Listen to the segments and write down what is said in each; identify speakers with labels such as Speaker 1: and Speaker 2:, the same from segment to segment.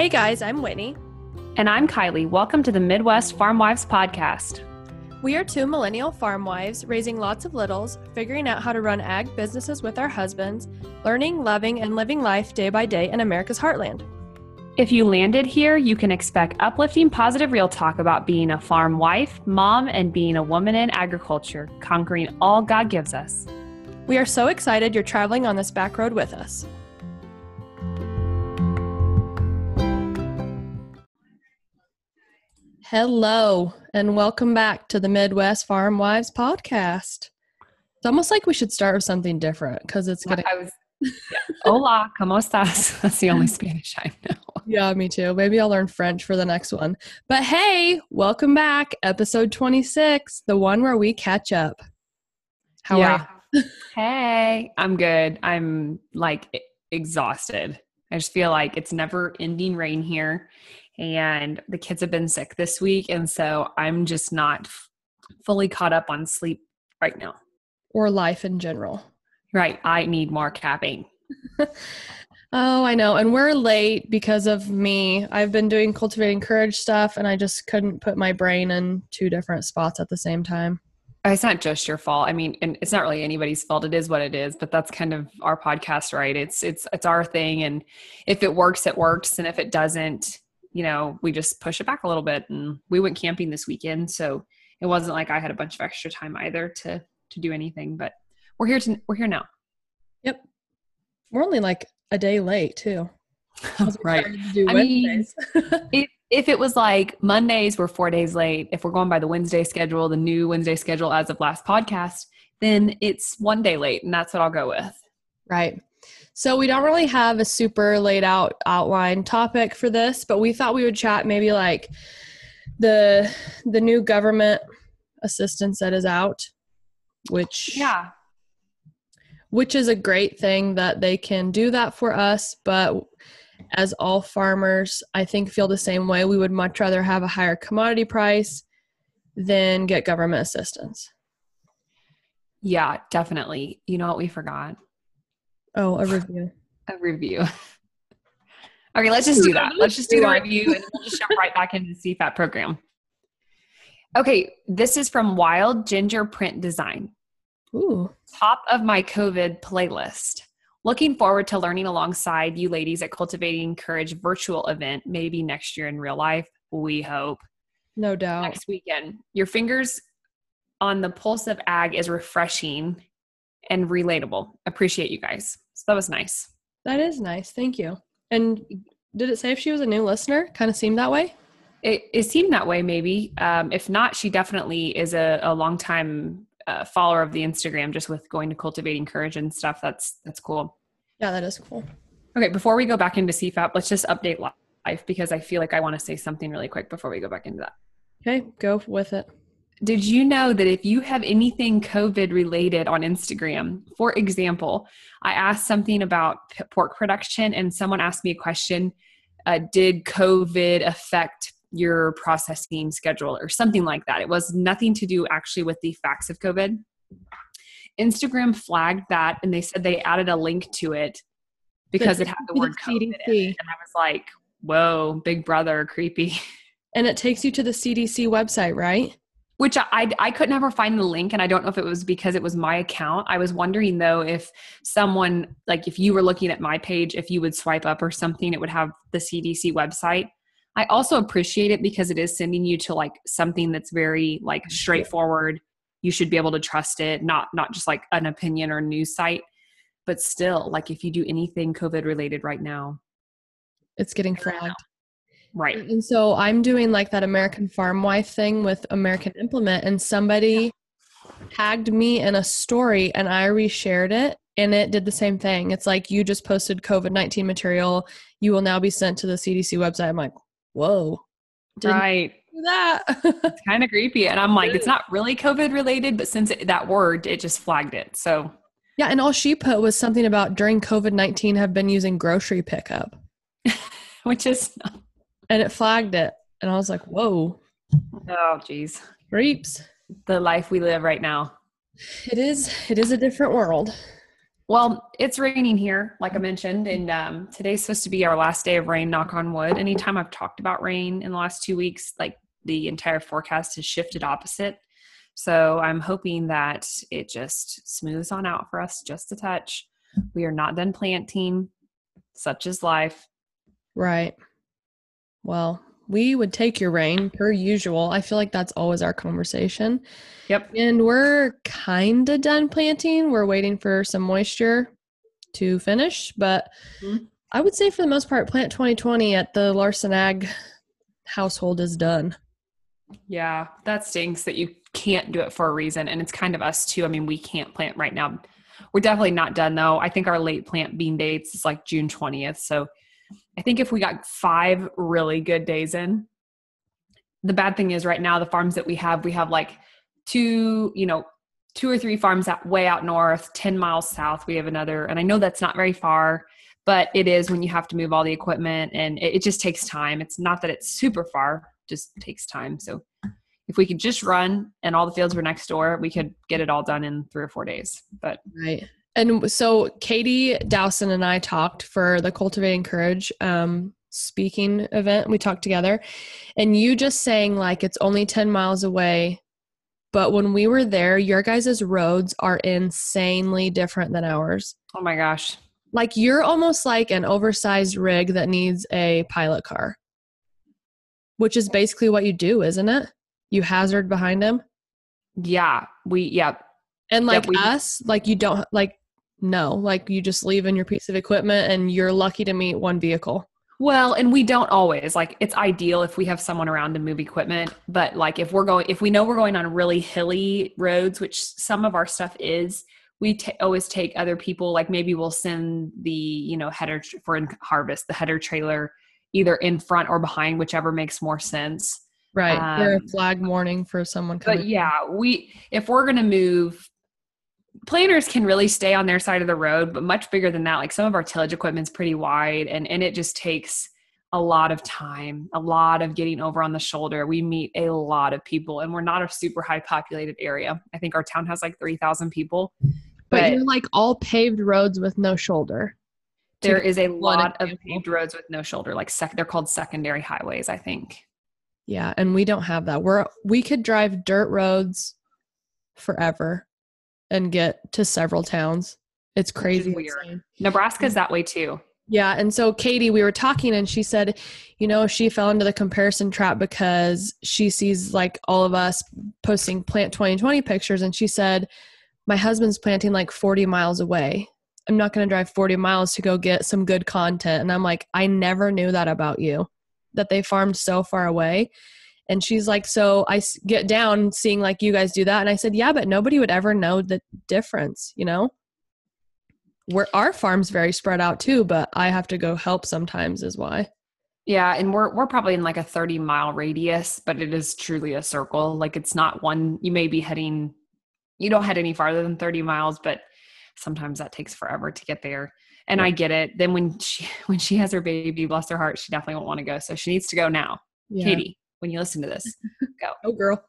Speaker 1: Hey guys, I'm Whitney.
Speaker 2: And I'm Kylie. Welcome to the Midwest Farm Wives Podcast.
Speaker 1: We are two millennial farm wives raising lots of littles, figuring out how to run ag businesses with our husbands, learning, loving, and living life day by day in America's heartland.
Speaker 2: If you landed here, you can expect uplifting, positive real talk about being a farm wife, mom, and being a woman in agriculture, conquering all God gives us.
Speaker 1: We are so excited you're traveling on this back road with us. Hello, and welcome back to the Midwest Farm Wives podcast. It's almost like we should start with something different because it's gonna.
Speaker 2: I was, yeah. Hola, ¿cómo estás? That's the only Spanish I know.
Speaker 1: Yeah, me too. Maybe I'll learn French for the next one. But hey, welcome back, episode 26, the one where we catch up. How yeah. are you?
Speaker 2: hey, I'm good. I'm like exhausted. I just feel like it's never ending rain here and the kids have been sick this week and so i'm just not fully caught up on sleep right now.
Speaker 1: Or life in general.
Speaker 2: Right i need more capping
Speaker 1: oh i know and we're late because of me. I've been doing cultivating courage stuff and i just couldn't put my brain in two different spots at the same time.
Speaker 2: Uh, it's not just your fault. I mean and it's not really anybody's fault. It is what it is but that's kind of our podcast right? It's it's it's our thing and if it works it works and if it doesn't you know, we just push it back a little bit and we went camping this weekend. So it wasn't like I had a bunch of extra time either to to do anything, but we're here to we're here now.
Speaker 1: Yep. We're only like a day late too.
Speaker 2: right. I mean, if, if it was like Mondays, we're four days late. If we're going by the Wednesday schedule, the new Wednesday schedule as of last podcast, then it's one day late, and that's what I'll go with.
Speaker 1: Right. So we don't really have a super laid out outline topic for this, but we thought we would chat maybe like the the new government assistance that is out, which
Speaker 2: yeah,
Speaker 1: which is a great thing that they can do that for us, but as all farmers, I think feel the same way. We would much rather have a higher commodity price than get government assistance.
Speaker 2: Yeah, definitely. You know what we forgot?
Speaker 1: Oh, a review.
Speaker 2: a review. okay, let's just do that. Let's just do the review and we'll just jump right back into the CFAP program. Okay, this is from Wild Ginger Print Design.
Speaker 1: Ooh.
Speaker 2: Top of my COVID playlist. Looking forward to learning alongside you ladies at Cultivating Courage virtual event, maybe next year in real life. We hope.
Speaker 1: No doubt.
Speaker 2: Next weekend. Your fingers on the pulse of ag is refreshing and relatable. Appreciate you guys. So that was nice.
Speaker 1: That is nice. Thank you. And did it say if she was a new listener? Kind of seemed that way.
Speaker 2: It, it seemed that way, maybe. Um, if not, she definitely is a, a long time uh, follower of the Instagram, just with going to cultivating courage and stuff. That's that's cool.
Speaker 1: Yeah, that is cool.
Speaker 2: Okay, before we go back into CFAP, let's just update life because I feel like I want to say something really quick before we go back into that.
Speaker 1: Okay, go with it.
Speaker 2: Did you know that if you have anything COVID related on Instagram, for example, I asked something about pork production and someone asked me a question uh, Did COVID affect your processing schedule or something like that? It was nothing to do actually with the facts of COVID. Instagram flagged that and they said they added a link to it because it had the word COVID CDC. in it. And I was like, whoa, big brother, creepy.
Speaker 1: And it takes you to the CDC website, right?
Speaker 2: Which I, I could never find the link and i don't know if it was because it was my account. I was wondering though if someone like if you were looking at my page if you would swipe up or something it would have the cdc website. I also appreciate it because it is sending you to like something that's very like mm-hmm. straightforward. You should be able to trust it not not just like an opinion or news site. But still like if you do anything covid related right now
Speaker 1: it's getting flagged
Speaker 2: Right.
Speaker 1: And so I'm doing like that American farm wife thing with American Implement, and somebody tagged me in a story and I reshared it and it did the same thing. It's like you just posted COVID 19 material. You will now be sent to the CDC website. I'm like, whoa.
Speaker 2: Right.
Speaker 1: that.
Speaker 2: it's kind of creepy. And I'm like, it's not really COVID related, but since it, that word, it just flagged it. So,
Speaker 1: yeah. And all she put was something about during COVID 19 have been using grocery pickup,
Speaker 2: which is
Speaker 1: and it flagged it. And I was like, whoa.
Speaker 2: Oh, geez.
Speaker 1: Creeps.
Speaker 2: The life we live right now.
Speaker 1: It is. It is a different world.
Speaker 2: Well, it's raining here, like I mentioned, and um, today's supposed to be our last day of rain. Knock on wood. Anytime I've talked about rain in the last two weeks, like the entire forecast has shifted opposite. So I'm hoping that it just smooths on out for us just a touch. We are not done planting. Such is life.
Speaker 1: Right. Well, we would take your rain per usual. I feel like that's always our conversation.
Speaker 2: Yep.
Speaker 1: And we're kind of done planting. We're waiting for some moisture to finish, but mm-hmm. I would say for the most part, Plant 2020 at the Larson Ag household is done.
Speaker 2: Yeah, that stinks that you can't do it for a reason. And it's kind of us too. I mean, we can't plant right now. We're definitely not done though. I think our late plant bean dates is like June 20th. So I think if we got five really good days in, the bad thing is right now, the farms that we have, we have like two, you know, two or three farms way out north, 10 miles south. We have another, and I know that's not very far, but it is when you have to move all the equipment and it, it just takes time. It's not that it's super far, just takes time. So if we could just run and all the fields were next door, we could get it all done in three or four days. But
Speaker 1: right. And so Katie Dowson and I talked for the Cultivating Courage um, speaking event. We talked together, and you just saying like it's only 10 miles away. But when we were there, your guys' roads are insanely different than ours.
Speaker 2: Oh my gosh.
Speaker 1: Like you're almost like an oversized rig that needs a pilot car, which is basically what you do, isn't it? You hazard behind them.
Speaker 2: Yeah. We, yeah.
Speaker 1: And like yep, we, us, like you don't, like no, like you just leave in your piece of equipment and you're lucky to meet one vehicle.
Speaker 2: Well, and we don't always like it's ideal if we have someone around to move equipment, but like if we're going, if we know we're going on really hilly roads, which some of our stuff is, we t- always take other people. Like maybe we'll send the you know header for harvest the header trailer either in front or behind, whichever makes more sense.
Speaker 1: Right, um, or a flag warning for someone
Speaker 2: coming. But yeah, we if we're gonna move planters can really stay on their side of the road, but much bigger than that. Like some of our tillage equipment's pretty wide and, and it just takes a lot of time, a lot of getting over on the shoulder. We meet a lot of people and we're not a super high populated area. I think our town has like 3,000 people.
Speaker 1: But, but you're like all paved roads with no shoulder.
Speaker 2: There is a lot of paved roads with no shoulder. Like sec- they're called secondary highways, I think.
Speaker 1: Yeah, and we don't have that. We're we could drive dirt roads forever and get to several towns. It's crazy.
Speaker 2: Weird. Nebraska's that way too.
Speaker 1: Yeah. And so Katie, we were talking and she said, you know, she fell into the comparison trap because she sees like all of us posting plant 2020 pictures. And she said, my husband's planting like 40 miles away. I'm not going to drive 40 miles to go get some good content. And I'm like, I never knew that about you, that they farmed so far away. And she's like, So I get down seeing like you guys do that. And I said, Yeah, but nobody would ever know the difference, you know? Where our farm's very spread out too, but I have to go help sometimes, is why.
Speaker 2: Yeah, and we're we're probably in like a 30 mile radius, but it is truly a circle. Like it's not one you may be heading you don't head any farther than 30 miles, but sometimes that takes forever to get there. And I get it. Then when she when she has her baby, bless her heart, she definitely won't want to go. So she needs to go now. Yeah. Katie, when you listen to this. Go.
Speaker 1: oh, girl.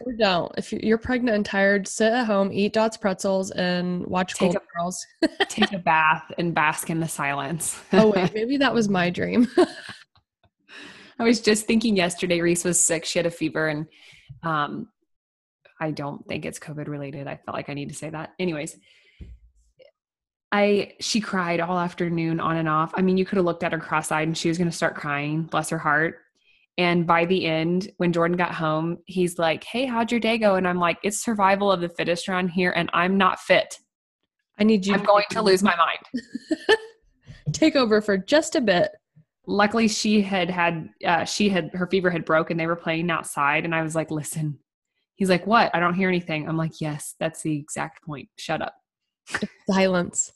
Speaker 1: Or don't. If you're pregnant and tired, sit at home, eat Dot's pretzels, and watch take Golden a, Girls.
Speaker 2: take a bath and bask in the silence.
Speaker 1: oh wait, maybe that was my dream.
Speaker 2: I was just thinking yesterday. Reese was sick; she had a fever, and um, I don't think it's COVID related. I felt like I need to say that. Anyways, I she cried all afternoon on and off. I mean, you could have looked at her cross-eyed and she was going to start crying. Bless her heart. And by the end, when Jordan got home, he's like, Hey, how'd your day go? And I'm like, It's survival of the fittest around here, and I'm not fit.
Speaker 1: I need you.
Speaker 2: I'm going to lose my mind.
Speaker 1: take over for just a bit.
Speaker 2: Luckily, she had had, uh, she had, her fever had broken. They were playing outside, and I was like, Listen. He's like, What? I don't hear anything. I'm like, Yes, that's the exact point. Shut up.
Speaker 1: Silence.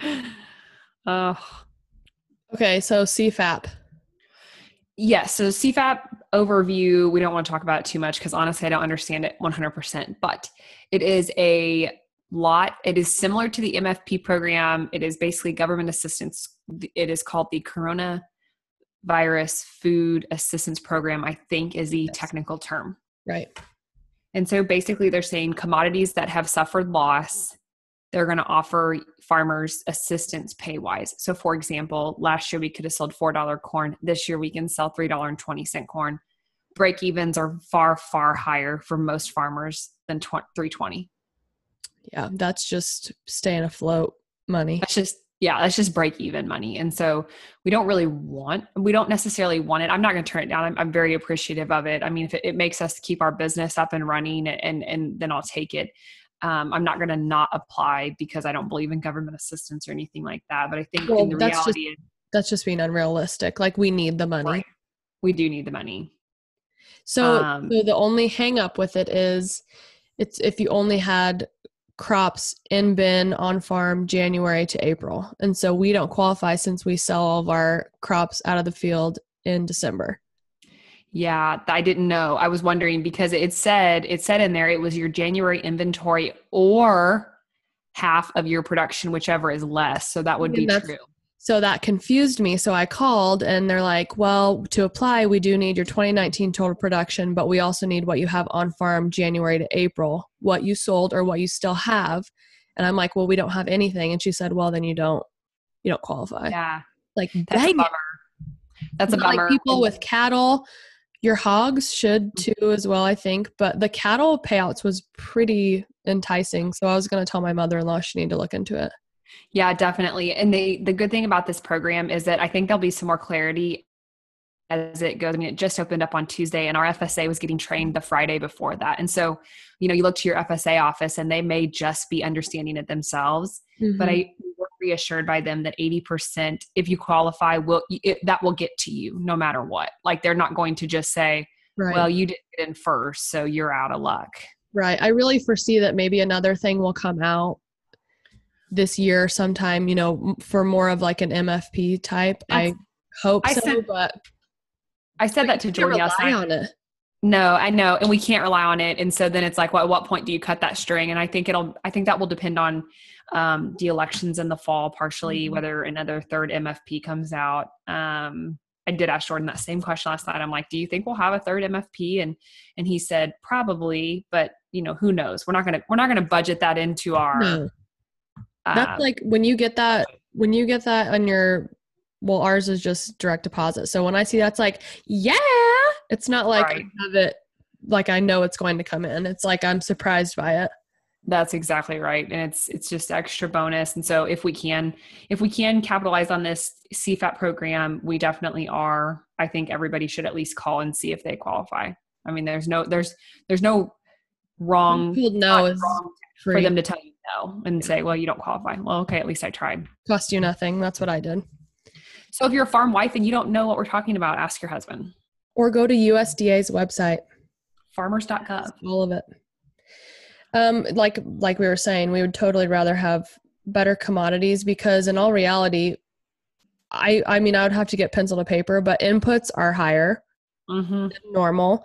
Speaker 2: Oh.
Speaker 1: Okay, so CFAP.
Speaker 2: Yes. So CFAP overview, we don't want to talk about it too much because honestly, I don't understand it 100%, but it is a lot. It is similar to the MFP program. It is basically government assistance. It is called the Corona Virus Food Assistance Program, I think is the yes. technical term.
Speaker 1: Right.
Speaker 2: And so basically, they're saying commodities that have suffered loss they're going to offer farmers assistance pay wise. So, for example, last year we could have sold $4 corn. This year we can sell $3.20 corn. Break evens are far, far higher for most farmers than 320.
Speaker 1: Yeah, that's just staying afloat money.
Speaker 2: That's just yeah, that's just break even money. And so we don't really want, we don't necessarily want it. I'm not going to turn it down. I'm, I'm, very appreciative of it. I mean, if it, it, makes us keep our business up and running and, and then I'll take it. Um, I'm not going to not apply because I don't believe in government assistance or anything like that. But I think well, in the
Speaker 1: that's
Speaker 2: reality,
Speaker 1: just, that's just being unrealistic. Like we need the money. Right.
Speaker 2: We do need the money.
Speaker 1: So, um, so the only hang up with it is it's if you only had crops in bin on farm January to April. And so we don't qualify since we sell all of our crops out of the field in December.
Speaker 2: Yeah, I didn't know. I was wondering because it said it said in there it was your January inventory or half of your production, whichever is less. So that would be true.
Speaker 1: So that confused me. So I called and they're like, well, to apply, we do need your 2019 total production, but we also need what you have on farm January to April, what you sold or what you still have. And I'm like, well, we don't have anything. And she said, well, then you don't, you don't qualify.
Speaker 2: Yeah.
Speaker 1: Like,
Speaker 2: that's a bummer. That's a bummer.
Speaker 1: Like people with cattle, your hogs should mm. too as well, I think. But the cattle payouts was pretty enticing. So I was going to tell my mother-in-law she need to look into it.
Speaker 2: Yeah, definitely. And the the good thing about this program is that I think there'll be some more clarity as it goes. I mean, it just opened up on Tuesday, and our FSA was getting trained the Friday before that. And so, you know, you look to your FSA office, and they may just be understanding it themselves. Mm-hmm. But I were reassured by them that eighty percent, if you qualify, will it, that will get to you no matter what. Like they're not going to just say, right. "Well, you didn't get in first, so you're out of luck."
Speaker 1: Right. I really foresee that maybe another thing will come out this year sometime, you know, for more of like an MFP type. That's, I hope I so, said, but
Speaker 2: I said that to Jordan yesterday. On it. No, I know, and we can't rely on it. And so then it's like, well, at what point do you cut that string? And I think it'll, I think that will depend on um, the elections in the fall, partially mm-hmm. whether another third MFP comes out. Um, I did ask Jordan that same question last night. I'm like, do you think we'll have a third MFP? And and he said probably, but you know, who knows? We're not gonna we're not gonna budget that into our no.
Speaker 1: That's um, like when you get that when you get that on your well, ours is just direct deposit. So when I see that's like, yeah, it's not like right. I have it like I know it's going to come in. It's like I'm surprised by it.
Speaker 2: That's exactly right. And it's it's just extra bonus. And so if we can if we can capitalize on this CFAP program, we definitely are. I think everybody should at least call and see if they qualify. I mean, there's no there's there's no wrong
Speaker 1: no
Speaker 2: wrong for them to tell you no and say, well, you don't qualify. Well, okay, at least I tried.
Speaker 1: Cost you nothing. That's what I did.
Speaker 2: So if you're a farm wife and you don't know what we're talking about, ask your husband.
Speaker 1: Or go to USDA's website.
Speaker 2: Farmers.gov.
Speaker 1: All of it. Um, like like we were saying, we would totally rather have better commodities because in all reality, I I mean I would have to get pencil to paper, but inputs are higher mm-hmm. than normal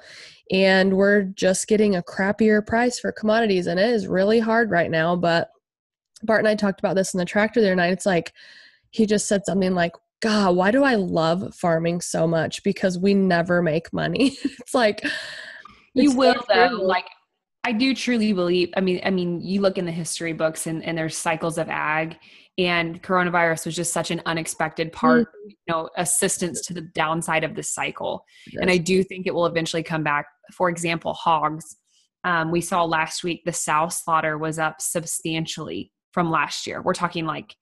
Speaker 1: and we're just getting a crappier price for commodities and it is really hard right now but bart and i talked about this in the tractor the other night it's like he just said something like god why do i love farming so much? Because we never make money. It's like
Speaker 2: you will though like i do truly believe i mean i mean you look in the history books and, and there's cycles of ag and coronavirus was just such an unexpected part mm-hmm. you know assistance to the downside of the cycle. Yes. and i do think it will eventually come back. For example hogs. Um, we saw last week the sow slaughter was up substantially from last year. We're talking like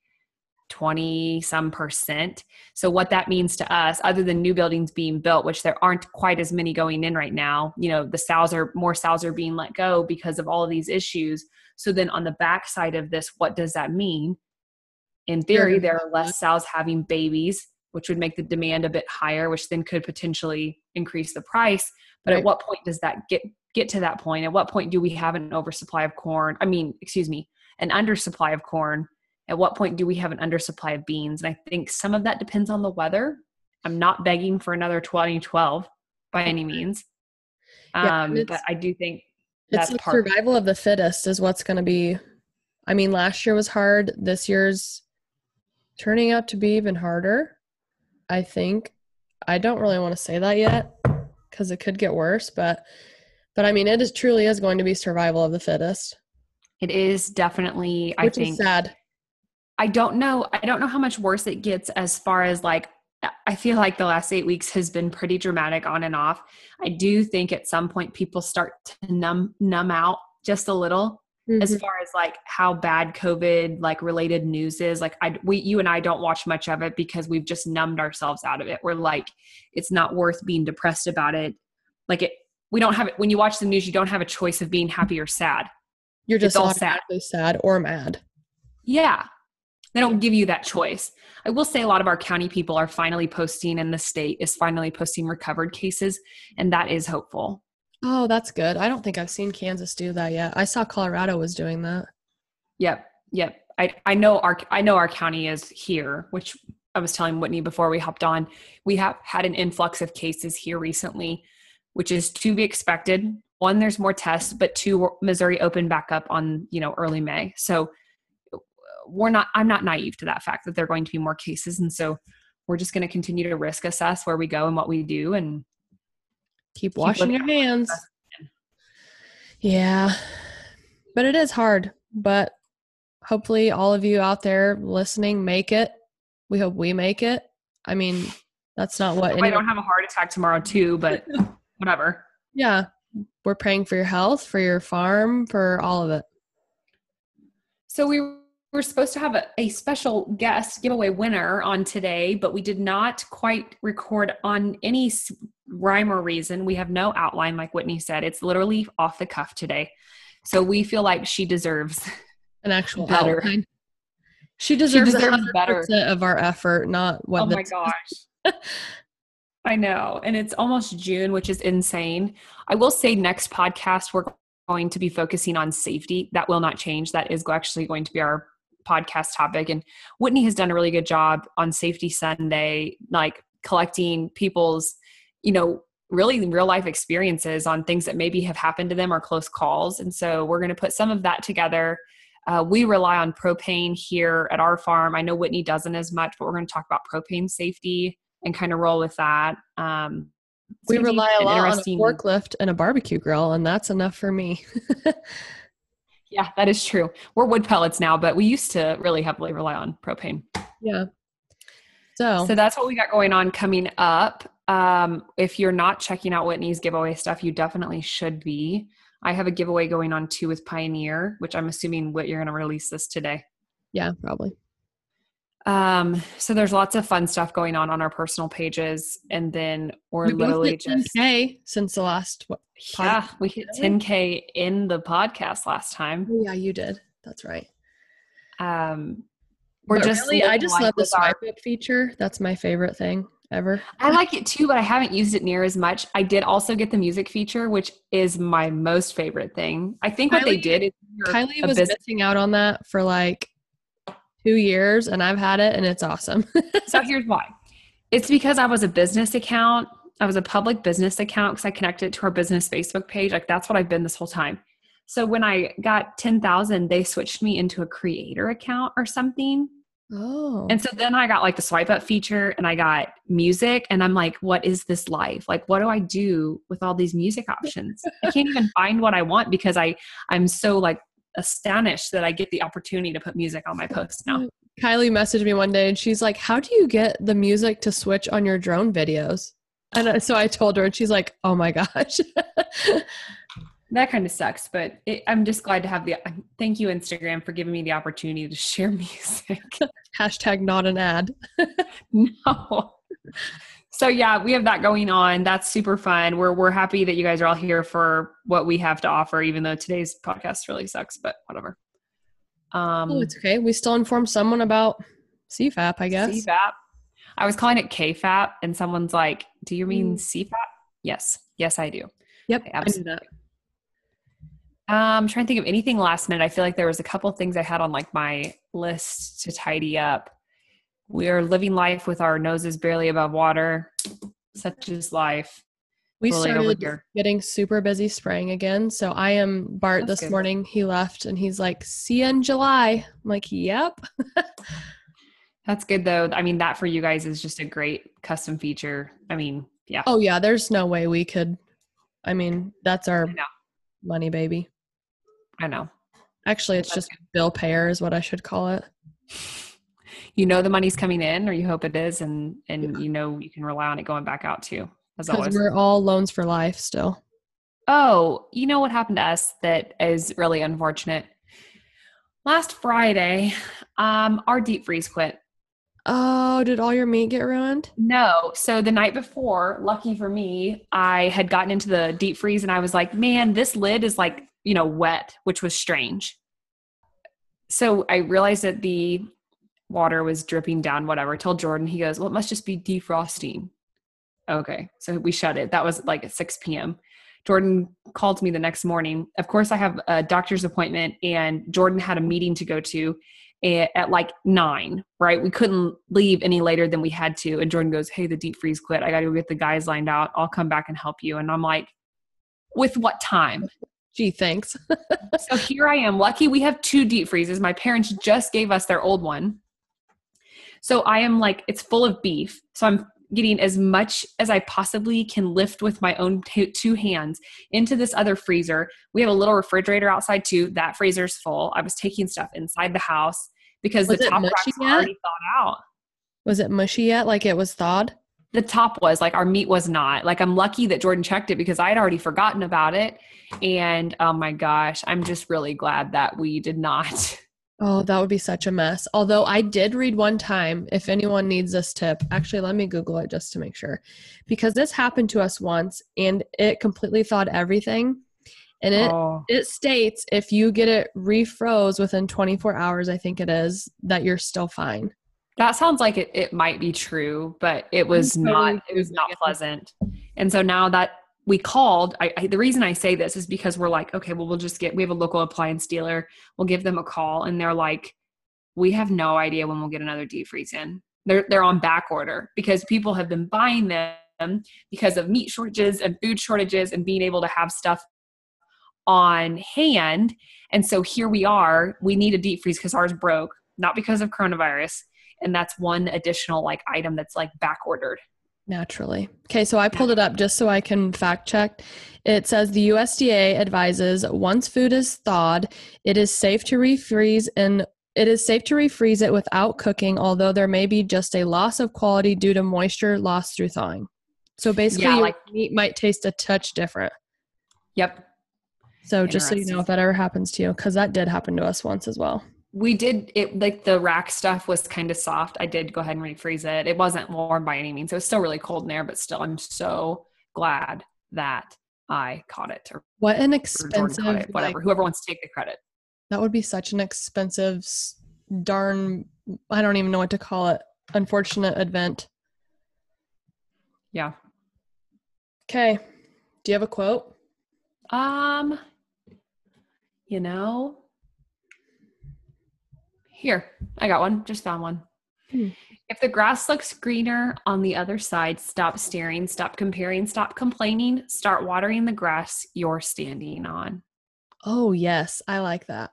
Speaker 2: 20 some percent so what that means to us other than new buildings being built which there aren't quite as many going in right now you know the sows are more sows are being let go because of all of these issues so then on the backside of this what does that mean in theory, there are less sows having babies, which would make the demand a bit higher, which then could potentially increase the price. But right. at what point does that get get to that point? At what point do we have an oversupply of corn? I mean, excuse me, an undersupply of corn. At what point do we have an undersupply of beans? And I think some of that depends on the weather. I'm not begging for another 2012 by any means. Um, but I do think
Speaker 1: that's it's part survival of the fittest is what's going to be. I mean, last year was hard. This year's turning out to be even harder. I think. I don't really want to say that yet because it could get worse, but but I mean it is truly is going to be survival of the fittest.
Speaker 2: It is definitely, I
Speaker 1: Which
Speaker 2: think,
Speaker 1: is sad.
Speaker 2: I don't know. I don't know how much worse it gets as far as like, I feel like the last eight weeks has been pretty dramatic on and off. I do think at some point people start to numb numb out just a little as
Speaker 1: Mhm.
Speaker 2: far as like how bad COVID like related news is. Like I we you and I don't watch much of it because we've just numbed ourselves out of it. We're like, it's not worth being depressed about it. Like it we don't have it when you watch the news, you don't have a choice of being happy or sad.
Speaker 1: You're just
Speaker 2: all sad.
Speaker 1: sad or mad.
Speaker 2: Yeah. They don't give you that choice. I will say a lot of our county people are finally posting and the state is finally posting recovered cases and that is hopeful.
Speaker 1: Oh, that's good. I don't think I've seen Kansas do that yet. I saw Colorado was doing that.
Speaker 2: Yep. Yep. I, I know our I know our county is here, which I was telling Whitney before we hopped on. We have had an influx of cases here recently, which is to be expected. One, there's more tests, but two, Missouri opened back up on you know early May. So we're not. I'm not naive to that fact that there are going to be more cases, and so we're just going to continue to risk assess where we go and what we do, and
Speaker 1: Keep washing
Speaker 2: looking
Speaker 1: your hands. Yeah. But it is hard. But hopefully, all of you out there listening make it. We hope we make it. I mean, that's not what
Speaker 2: I don't have a heart attack tomorrow too, but whatever.
Speaker 1: Yeah. We're praying for your health, for your farm, for all of it.
Speaker 2: So we were supposed to have a, a special guest giveaway winner on today, but we did not quite record on any rhyme or reason. We have no outline, like Whitney said. It's literally off the cuff today. So we feel like she deserves.
Speaker 1: An actual
Speaker 2: Better.
Speaker 1: outline. She deserves,
Speaker 2: deserves
Speaker 1: 100%
Speaker 2: better.
Speaker 1: of our effort, not what
Speaker 2: oh my gosh. I know. And it's almost June, which is insane. I will say next podcast, we're going to be focusing on safety. That will not change. That is actually going to be our podcast topic. And Whitney has done a really good job on Safety Sunday, like collecting people's, you know, really real life experiences on things that maybe have happened to them or close calls. And so we're going to put some of that together. Uh, we rely on propane here at our farm. I know Whitney doesn't as much, but we're going to talk about propane safety and kind of roll with that. Um,
Speaker 1: we rely a lot on a forklift and a barbecue grill, and that's enough for me.
Speaker 2: Yeah, that is true. We're wood pellets now, but we used to really heavily rely on propane.
Speaker 1: yeah. So,
Speaker 2: So that's what we got going on coming up. Um, if you're not checking out Whitney's giveaway stuff, you definitely should be. I have a giveaway going on too with Pioneer, which I'm assuming what you're going to release this today.
Speaker 1: yeah, probably.
Speaker 2: Um, so there's lots of fun stuff going on on our personal pages, and then we're
Speaker 1: We
Speaker 2: literally just
Speaker 1: 10K since the last. What?
Speaker 2: yeah, we hit 10k in the podcast last time.
Speaker 1: Oh, yeah, you did. That's right.
Speaker 2: Um, we're
Speaker 1: But
Speaker 2: just
Speaker 1: really, I just love the
Speaker 2: our-
Speaker 1: swipe up feature. That's my favorite thing ever.
Speaker 2: I like it too, but I haven't used it near as much. I did also get the music feature, which is my most favorite thing. I think what they did is
Speaker 1: Kylie was
Speaker 2: bus-
Speaker 1: missing out on that for like two years, and I've had it, and it's awesome.
Speaker 2: so here's why. It's because I was a business account. I was a public business account because I connected to our business Facebook page. Like that's what I've been this whole time. So when I got 10,000, they switched me into a creator account or something.
Speaker 1: oh,
Speaker 2: And so then I got like the swipe up feature and I got music and I'm like, what is this life? Like what do I do with all these music options? I can't even find what I want because I I'm so like astonished that I get the opportunity to put music on my posts now.
Speaker 1: Kylie messaged me one day, and she's like, "How do you get the music to switch on your drone videos?" And uh, so I told her, and she's like, "Oh my gosh."
Speaker 2: That kind of sucks, but it, I'm just glad to have the thank you Instagram for giving me the opportunity to share music.
Speaker 1: Hashtag not an ad.
Speaker 2: no. So yeah, we have that going on. That's super fun. We're we're happy that you guys are all here for what we have to offer, even though today's podcast really sucks, but whatever. Um
Speaker 1: Oh, it's okay. We still informed someone about CFAP, I guess.
Speaker 2: CFAP. I was calling it KFAP, and someone's like, Do you mean
Speaker 1: Mm.
Speaker 2: CFAP? Yes. Yes, I do.
Speaker 1: Yep, I
Speaker 2: absolutely. Um, I'm trying to think of anything last minute. I feel like there was a couple things I had on like my list to tidy up. We are living life with our noses barely above water. Such is life.
Speaker 1: We started getting super busy spraying again. So I am Bart
Speaker 2: That's
Speaker 1: this
Speaker 2: good.
Speaker 1: morning. He left and he's like, "See you in July." I'm like, "Yep."
Speaker 2: That's good though. I mean, that for you guys is just a great custom feature. I mean, yeah.
Speaker 1: Oh yeah, there's no way we could. I mean, that's our money, baby.
Speaker 2: I know.
Speaker 1: Actually, it's just bill payer is what I should call it.
Speaker 2: You know the money's coming in, or you hope it is, and and you know you can rely on it going back out too. As
Speaker 1: Because
Speaker 2: always.
Speaker 1: we're all loans for life still.
Speaker 2: Oh, you know what happened to us that is really unfortunate. Last Friday, um, our deep freeze quit.
Speaker 1: Oh, did all your meat get ruined?
Speaker 2: No. So the night before, lucky for me, I had gotten into the deep freeze and I was like, man, this lid is like, you know, wet, which was strange. So I realized that the water was dripping down, whatever. Told Jordan, he goes, well, it must just be defrosting. Okay. So we shut it. That was like at 6 p.m. Jordan called me the next morning. Of course, I have a doctor's appointment, and Jordan had a meeting to go to eh, at like nine, right? We couldn't leave any later than we had to. And Jordan goes, Hey, the deep freeze quit. I got to go get the guys lined out. I'll come back and help you. And I'm like, With what time?
Speaker 1: Gee, thanks.
Speaker 2: so here I am. Lucky we have two deep freezes. My parents just gave us their old one. So I am like, it's full of beef. So I'm getting as much as I possibly can lift with my own t- two hands into this other freezer. We have a little refrigerator outside too. That freezer's full. I was taking stuff inside the house because
Speaker 1: Was
Speaker 2: the top racks were already thawed out.
Speaker 1: Was it mushy yet? Like it was thawed?
Speaker 2: The top was like our meat was not. Like I'm lucky that Jordan checked it because I had already forgotten about it. And oh my gosh, I'm just really glad that we did not.
Speaker 1: Oh, that would be such a mess. Although I did read one time, if anyone needs this tip, actually, let me Google it just to make sure. Because this happened to us once and it completely thawed everything. And it,
Speaker 2: oh.
Speaker 1: it states if you get it refroze within 24 hours, I think it is, that you're still fine.
Speaker 2: That sounds like it, it might be true, but it was not it was not pleasant. And so now that we called, I, I the reason I say this is because we're like, okay, well we'll just get we have a local appliance dealer. We'll give them a call and they're like, we have no idea when we'll get another deep freeze in. They're they're on back order because people have been buying them because of meat shortages and food shortages and being able to have stuff on hand. And so here we are. We need a deep freeze because ours broke, not because of coronavirus. And that's one additional like item that's like back ordered.
Speaker 1: Naturally. Okay, so I pulled it up just so I can fact check. It says the USDA advises once food is thawed, it is safe to refreeze and it is safe to refreeze it without cooking, although there may be just a loss of quality due to moisture lost through thawing. So basically,
Speaker 2: Yeah, like-
Speaker 1: meat might taste a touch different.
Speaker 2: Yep.
Speaker 1: So just so you know, if that ever happens to you, because that did happen to us once as well.
Speaker 2: We did it like the rack stuff was kind of soft. I did go ahead and refreeze it. It wasn't warm by any means. It was still really cold in there, but still I'm so glad that I caught it or
Speaker 1: What an expensive,
Speaker 2: it, whatever.
Speaker 1: like,
Speaker 2: Whoever wants to take the credit.
Speaker 1: that would be such an expensive, darn, I don't even know what to call it, unfortunate event.
Speaker 2: Yeah.
Speaker 1: Okay. Do you have a quote?
Speaker 2: Um, you know, here, I got one. Just found one.
Speaker 1: Hmm.
Speaker 2: If the grass looks greener on the other side, stop staring, stop comparing, stop complaining, start watering the grass you're standing on.
Speaker 1: Oh, yes. I like that.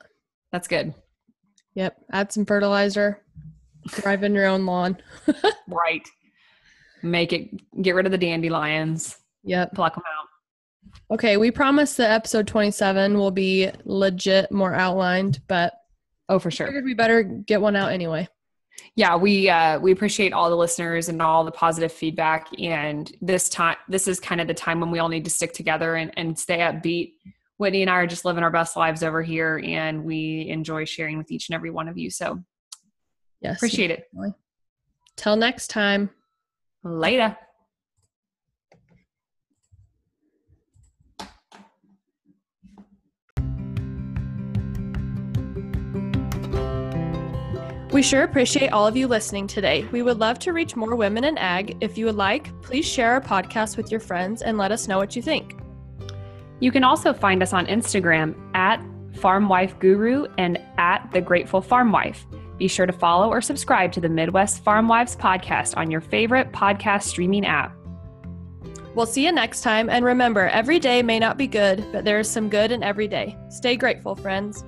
Speaker 2: That's good.
Speaker 1: Yep. Add some fertilizer. Thrive in your own lawn.
Speaker 2: Right. Make it, get rid of the dandelions,
Speaker 1: Yep.
Speaker 2: pluck them out.
Speaker 1: Okay. We promise that episode 27 will be legit more outlined, but
Speaker 2: Oh, for sure.
Speaker 1: we better get one out anyway.
Speaker 2: yeah we uh we appreciate all the listeners and all the positive feedback and this time this is kind of the time when we all need to stick together and, and stay upbeat whitney and i are just living our best lives over here and we enjoy sharing with each and every one of you so
Speaker 1: Yes.
Speaker 2: appreciate it
Speaker 1: Till next time.
Speaker 2: later
Speaker 1: We sure appreciate all of you listening today. We would love to reach more women in ag. If you would like, please share our podcast with your friends and let us know what you think.
Speaker 2: you can also find us on instagram at farmwife guru and at the grateful farm wife be sure to follow or subscribe to the midwest farm wives podcast on your favorite podcast streaming app
Speaker 1: We'll see you next time. And remember, every day may not be good, but there is some good in every day. Stay grateful, friends.